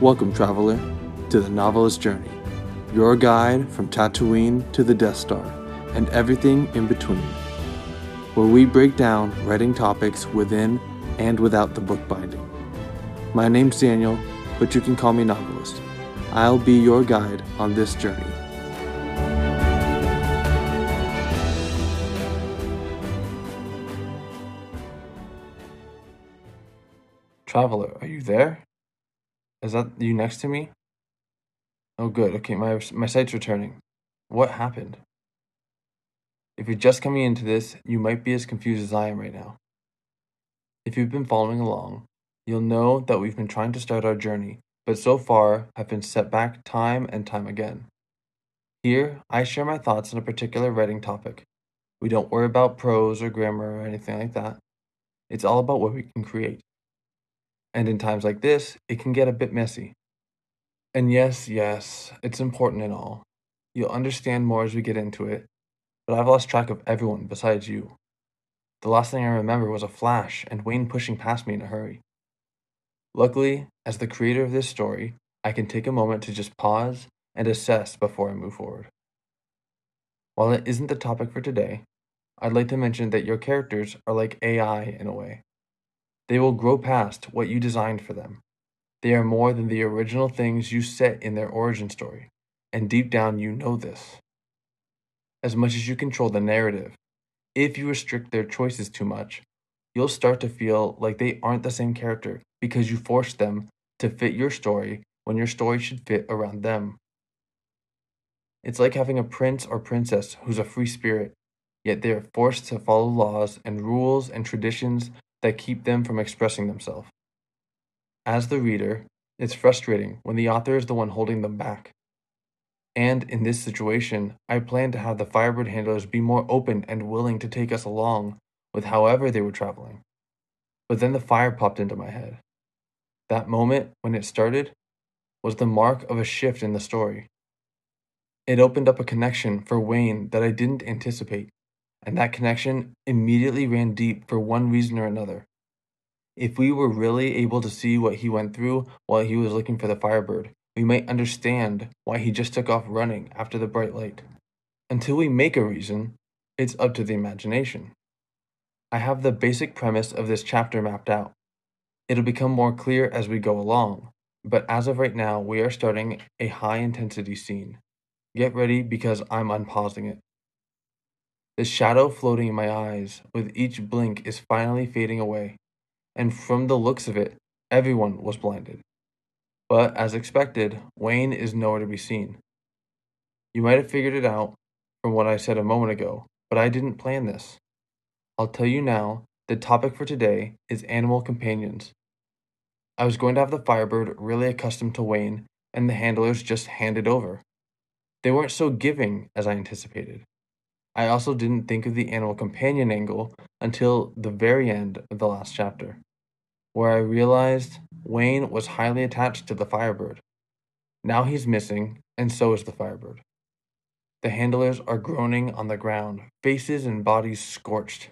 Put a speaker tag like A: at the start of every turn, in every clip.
A: Welcome, traveler, to the Novelist Journey, your guide from Tatooine to the Death Star and everything in between, where we break down writing topics within and without the book binding. My name's Daniel, but you can call me Novelist. I'll be your guide on this journey. Traveler, are you there? Is that you next to me? Oh, good. Okay, my my sight's returning. What happened? If you're just coming into this, you might be as confused as I am right now. If you've been following along, you'll know that we've been trying to start our journey, but so far have been set back time and time again. Here, I share my thoughts on a particular writing topic. We don't worry about prose or grammar or anything like that. It's all about what we can create. And in times like this, it can get a bit messy. And yes, yes, it's important and all. You'll understand more as we get into it, but I've lost track of everyone besides you. The last thing I remember was a flash and Wayne pushing past me in a hurry. Luckily, as the creator of this story, I can take a moment to just pause and assess before I move forward. While it isn't the topic for today, I'd like to mention that your characters are like AI in a way. They will grow past what you designed for them. They are more than the original things you set in their origin story, and deep down you know this. As much as you control the narrative, if you restrict their choices too much, you'll start to feel like they aren't the same character because you forced them to fit your story when your story should fit around them. It's like having a prince or princess who's a free spirit, yet they are forced to follow laws and rules and traditions that keep them from expressing themselves. As the reader, it's frustrating when the author is the one holding them back. And in this situation, I plan to have the Firebird handlers be more open and willing to take us along with however they were traveling. But then the fire popped into my head. That moment, when it started, was the mark of a shift in the story. It opened up a connection for Wayne that I didn't anticipate and that connection immediately ran deep for one reason or another. If we were really able to see what he went through while he was looking for the Firebird, we might understand why he just took off running after the bright light. Until we make a reason, it's up to the imagination. I have the basic premise of this chapter mapped out. It'll become more clear as we go along, but as of right now, we are starting a high intensity scene. Get ready because I'm unpausing it. The shadow floating in my eyes with each blink is finally fading away, and from the looks of it, everyone was blinded. But as expected, Wayne is nowhere to be seen. You might have figured it out from what I said a moment ago, but I didn't plan this. I'll tell you now the topic for today is animal companions. I was going to have the Firebird really accustomed to Wayne, and the handlers just handed over. They weren't so giving as I anticipated. I also didn't think of the animal companion angle until the very end of the last chapter, where I realized Wayne was highly attached to the Firebird. Now he's missing, and so is the Firebird. The handlers are groaning on the ground, faces and bodies scorched.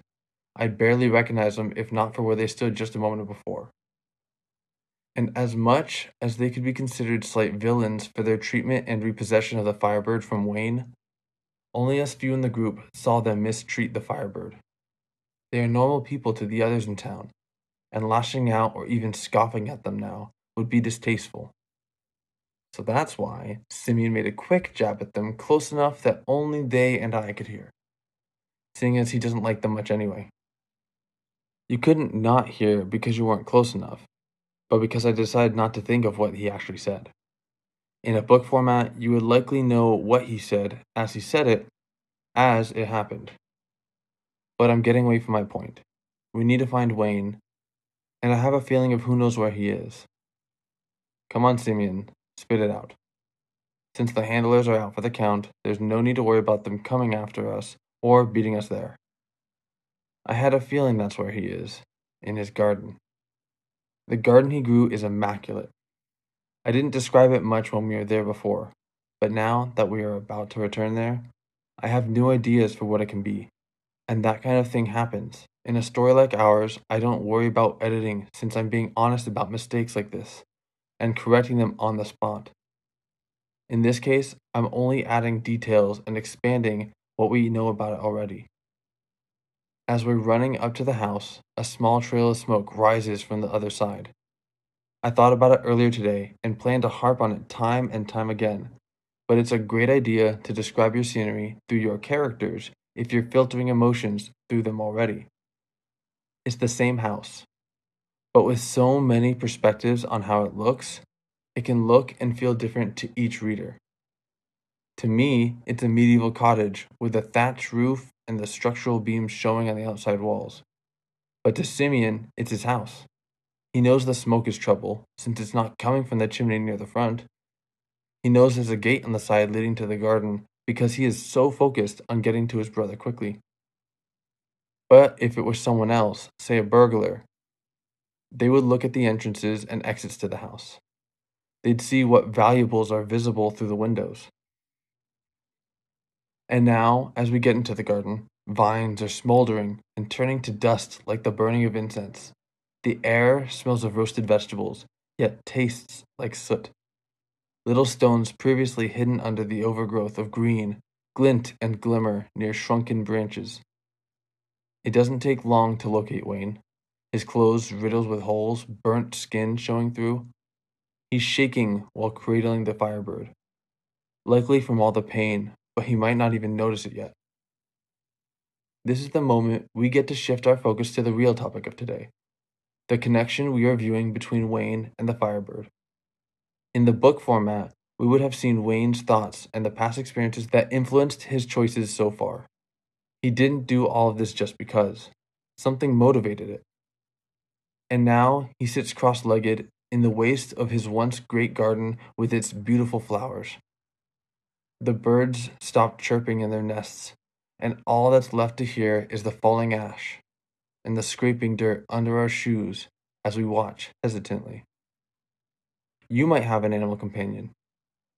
A: I'd barely recognize them if not for where they stood just a moment before. And as much as they could be considered slight villains for their treatment and repossession of the Firebird from Wayne, only us few in the group saw them mistreat the Firebird. They are normal people to the others in town, and lashing out or even scoffing at them now would be distasteful. So that's why Simeon made a quick jab at them close enough that only they and I could hear, seeing as he doesn't like them much anyway. You couldn't not hear because you weren't close enough, but because I decided not to think of what he actually said. In a book format, you would likely know what he said as he said it, as it happened. But I'm getting away from my point. We need to find Wayne, and I have a feeling of who knows where he is. Come on, Simeon, spit it out. Since the handlers are out for the count, there's no need to worry about them coming after us or beating us there. I had a feeling that's where he is, in his garden. The garden he grew is immaculate. I didn't describe it much when we were there before, but now that we are about to return there, I have new ideas for what it can be. And that kind of thing happens. In a story like ours, I don't worry about editing since I'm being honest about mistakes like this. and correcting them on the spot. In this case, I'm only adding details and expanding what we know about it already. As we're running up to the house, a small trail of smoke rises from the other side. I thought about it earlier today and plan to harp on it time and time again, but it's a great idea to describe your scenery through your characters if you're filtering emotions through them already. It's the same house, but with so many perspectives on how it looks, it can look and feel different to each reader. To me, it's a medieval cottage with a thatched roof and the structural beams showing on the outside walls. But to Simeon, it's his house. He knows the smoke is trouble, since it's not coming from the chimney near the front. He knows there's a gate on the side leading to the garden because he is so focused on getting to his brother quickly. But if it was someone else, say a burglar, they would look at the entrances and exits to the house. They'd see what valuables are visible through the windows. And now, as we get into the garden, vines are smoldering and turning to dust like the burning of incense. The air smells of roasted vegetables, yet tastes like soot. Little stones previously hidden under the overgrowth of green glint and glimmer near shrunken branches. It doesn't take long to locate Wayne, his clothes riddled with holes, burnt skin showing through. He's shaking while cradling the firebird, likely from all the pain but he might not even notice it yet. This is the moment we get to shift our focus to the real topic of today the connection we are viewing between Wayne and the Firebird. In the book format, we would have seen Wayne's thoughts and the past experiences that influenced his choices so far. He didn't do all of this just because, something motivated it. And now he sits cross legged in the waste of his once great garden with its beautiful flowers. The birds stop chirping in their nests, and all that's left to hear is the falling ash and the scraping dirt under our shoes as we watch hesitantly. You might have an animal companion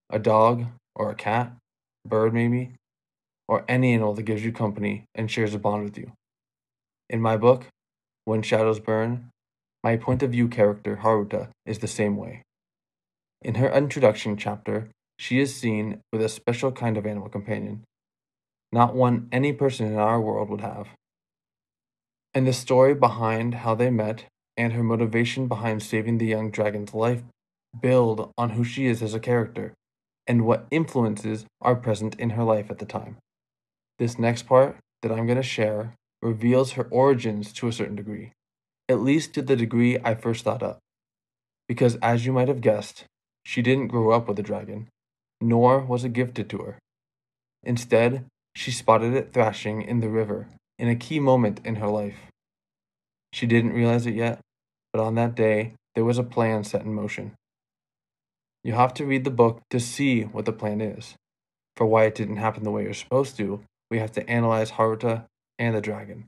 A: a dog or a cat, bird maybe, or any animal that gives you company and shares a bond with you. In my book, When Shadows Burn, my point of view character, Haruta, is the same way. In her introduction chapter, she is seen with a special kind of animal companion, not one any person in our world would have. And the story behind how they met and her motivation behind saving the young dragon's life build on who she is as a character and what influences are present in her life at the time. This next part that I'm going to share reveals her origins to a certain degree, at least to the degree I first thought up. Because as you might have guessed, she didn't grow up with a dragon, nor was it gifted to her. Instead, she spotted it thrashing in the river in a key moment in her life. She didn't realize it yet, but on that day, there was a plan set in motion. You have to read the book to see what the plan is. For why it didn't happen the way you're supposed to, we have to analyze Haruta and the dragon.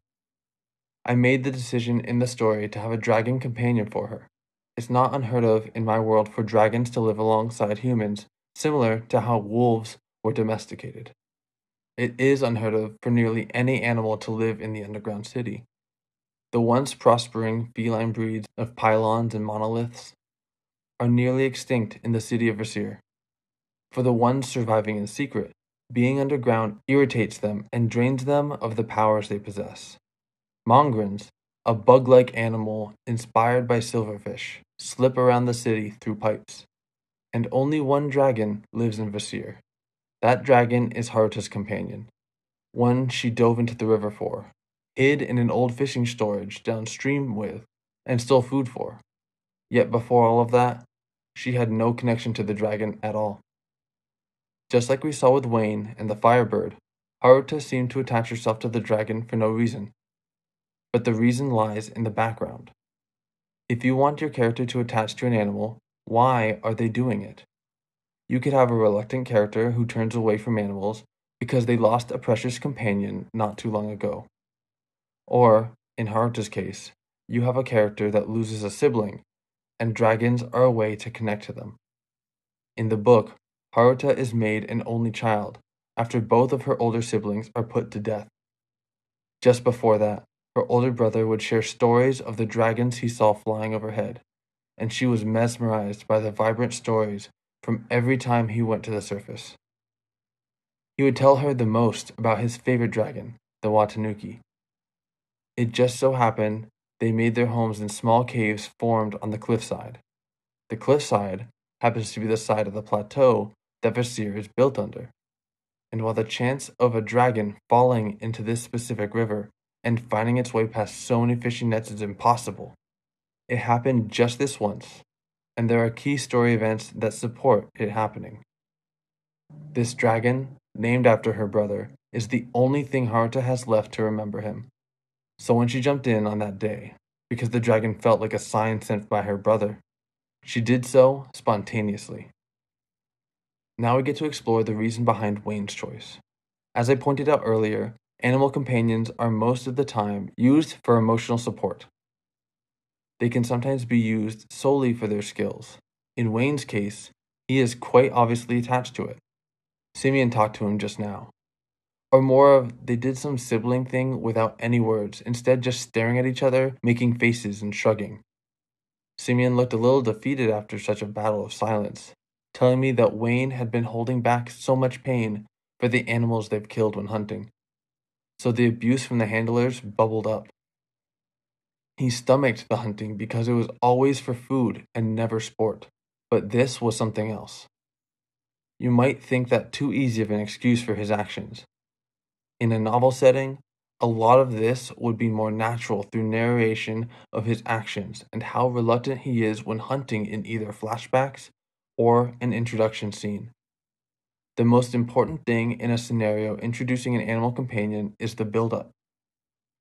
A: I made the decision in the story to have a dragon companion for her. It's not unheard of in my world for dragons to live alongside humans similar to how wolves were domesticated. It is unheard of for nearly any animal to live in the underground city. The once prospering feline breeds of pylons and monoliths are nearly extinct in the city of Vasir. For the ones surviving in secret, being underground irritates them and drains them of the powers they possess. Mongrels, a bug like animal inspired by silverfish, slip around the city through pipes and only one dragon lives in Vasir. That dragon is Haruta's companion, one she dove into the river for, hid in an old fishing storage downstream with, and stole food for. Yet before all of that, she had no connection to the dragon at all. Just like we saw with Wayne and the Firebird, Haruta seemed to attach herself to the dragon for no reason. But the reason lies in the background. If you want your character to attach to an animal, why are they doing it? You could have a reluctant character who turns away from animals because they lost a precious companion not too long ago. Or, in Haruta's case, you have a character that loses a sibling, and dragons are a way to connect to them. In the book, Haruta is made an only child after both of her older siblings are put to death. Just before that, her older brother would share stories of the dragons he saw flying overhead and she was mesmerized by the vibrant stories from every time he went to the surface. He would tell her the most about his favorite dragon, the Watanuki. It just so happened they made their homes in small caves formed on the cliffside. The cliffside happens to be the side of the plateau that Vasir is built under. And while the chance of a dragon falling into this specific river and finding its way past so many fishing nets is impossible, it happened just this once, and there are key story events that support it happening. This dragon, named after her brother, is the only thing Haruta has left to remember him. So when she jumped in on that day, because the dragon felt like a sign sent by her brother, she did so spontaneously. Now we get to explore the reason behind Wayne's choice. As I pointed out earlier, animal companions are most of the time used for emotional support. They can sometimes be used solely for their skills. In Wayne's case, he is quite obviously attached to it. Simeon talked to him just now. Or more of they did some sibling thing without any words, instead just staring at each other, making faces and shrugging. Simeon looked a little defeated after such a battle of silence, telling me that Wayne had been holding back so much pain for the animals they've killed when hunting. So the abuse from the handlers bubbled up. He stomached the hunting because it was always for food and never sport, but this was something else. You might think that too easy of an excuse for his actions, in a novel setting, a lot of this would be more natural through narration of his actions and how reluctant he is when hunting in either flashbacks or an introduction scene. The most important thing in a scenario introducing an animal companion is the build up.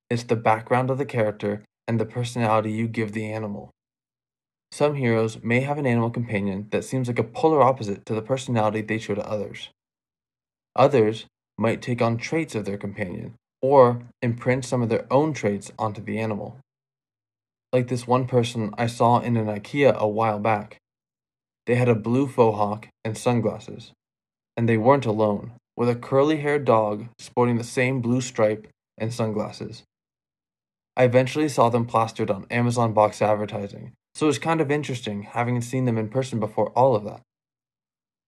A: It's the background of the character and the personality you give the animal. Some heroes may have an animal companion that seems like a polar opposite to the personality they show to others. Others might take on traits of their companion, or imprint some of their own traits onto the animal. Like this one person I saw in an IKEA a while back. They had a blue faux hawk and sunglasses, and they weren't alone, with a curly haired dog sporting the same blue stripe and sunglasses. I eventually saw them plastered on Amazon box advertising, so it was kind of interesting having seen them in person before all of that.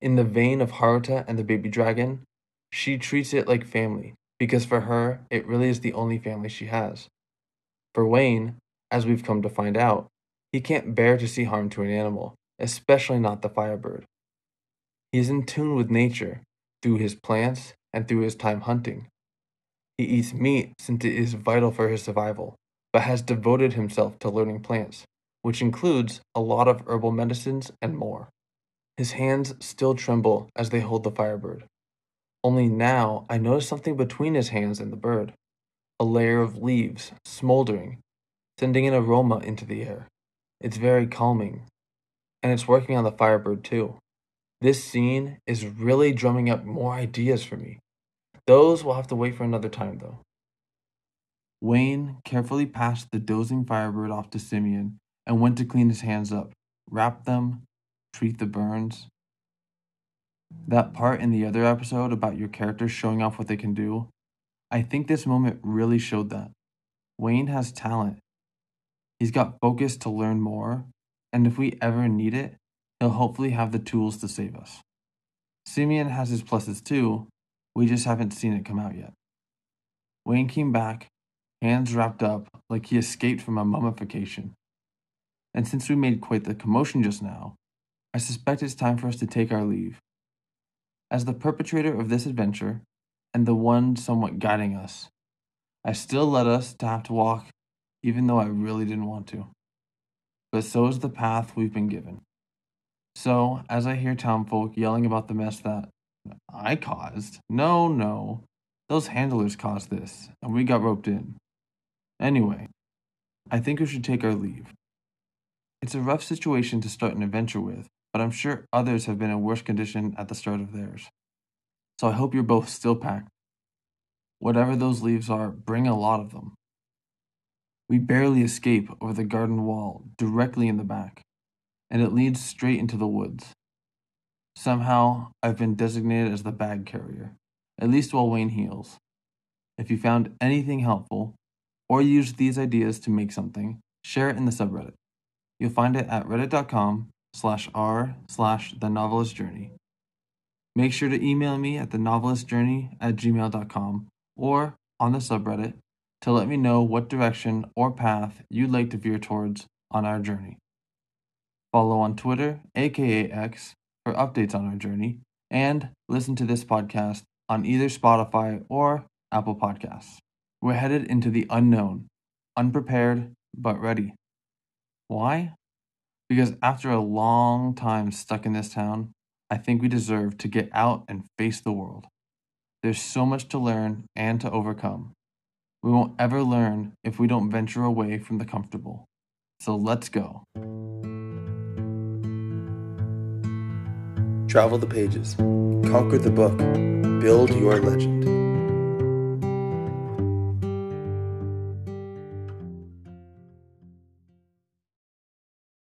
A: In the vein of Haruta and the baby dragon, she treats it like family because for her, it really is the only family she has. For Wayne, as we've come to find out, he can't bear to see harm to an animal, especially not the firebird. He is in tune with nature through his plants and through his time hunting. He eats meat since it is vital for his survival, but has devoted himself to learning plants, which includes a lot of herbal medicines and more. His hands still tremble as they hold the firebird. Only now I notice something between his hands and the bird a layer of leaves, smoldering, sending an aroma into the air. It's very calming. And it's working on the firebird too. This scene is really drumming up more ideas for me. Those will have to wait for another time though. Wayne carefully passed the dozing firebird off to Simeon and went to clean his hands up, wrap them, treat the burns, that part in the other episode about your characters showing off what they can do, I think this moment really showed that. Wayne has talent. He's got focus to learn more, and if we ever need it, he'll hopefully have the tools to save us. Simeon has his pluses too, we just haven't seen it come out yet. Wayne came back, hands wrapped up like he escaped from a mummification. And since we made quite the commotion just now, I suspect it's time for us to take our leave. As the perpetrator of this adventure, and the one somewhat guiding us, I still led us to have to walk, even though I really didn't want to. But so is the path we've been given. So, as I hear townfolk yelling about the mess that I caused, no, no, those handlers caused this, and we got roped in. Anyway, I think we should take our leave. It's a rough situation to start an adventure with, but I'm sure others have been in worse condition at the start of theirs. So I hope you're both still packed. Whatever those leaves are, bring a lot of them. We barely escape over the garden wall directly in the back, and it leads straight into the woods. Somehow, I've been designated as the bag carrier, at least while Wayne heals. If you found anything helpful, or used these ideas to make something, share it in the subreddit. You'll find it at reddit.com slash r slash the novelist journey. Make sure to email me at the novelist journey at gmail.com or on the subreddit to let me know what direction or path you'd like to veer towards on our journey. Follow on Twitter, aka X, for updates on our journey, and listen to this podcast on either Spotify or Apple Podcasts. We're headed into the unknown, unprepared but ready. Why? Because after a long time stuck in this town, I think we deserve to get out and face the world. There's so much to learn and to overcome. We won't ever learn if we don't venture away from the comfortable. So let's go.
B: Travel the pages, conquer the book, build your legend.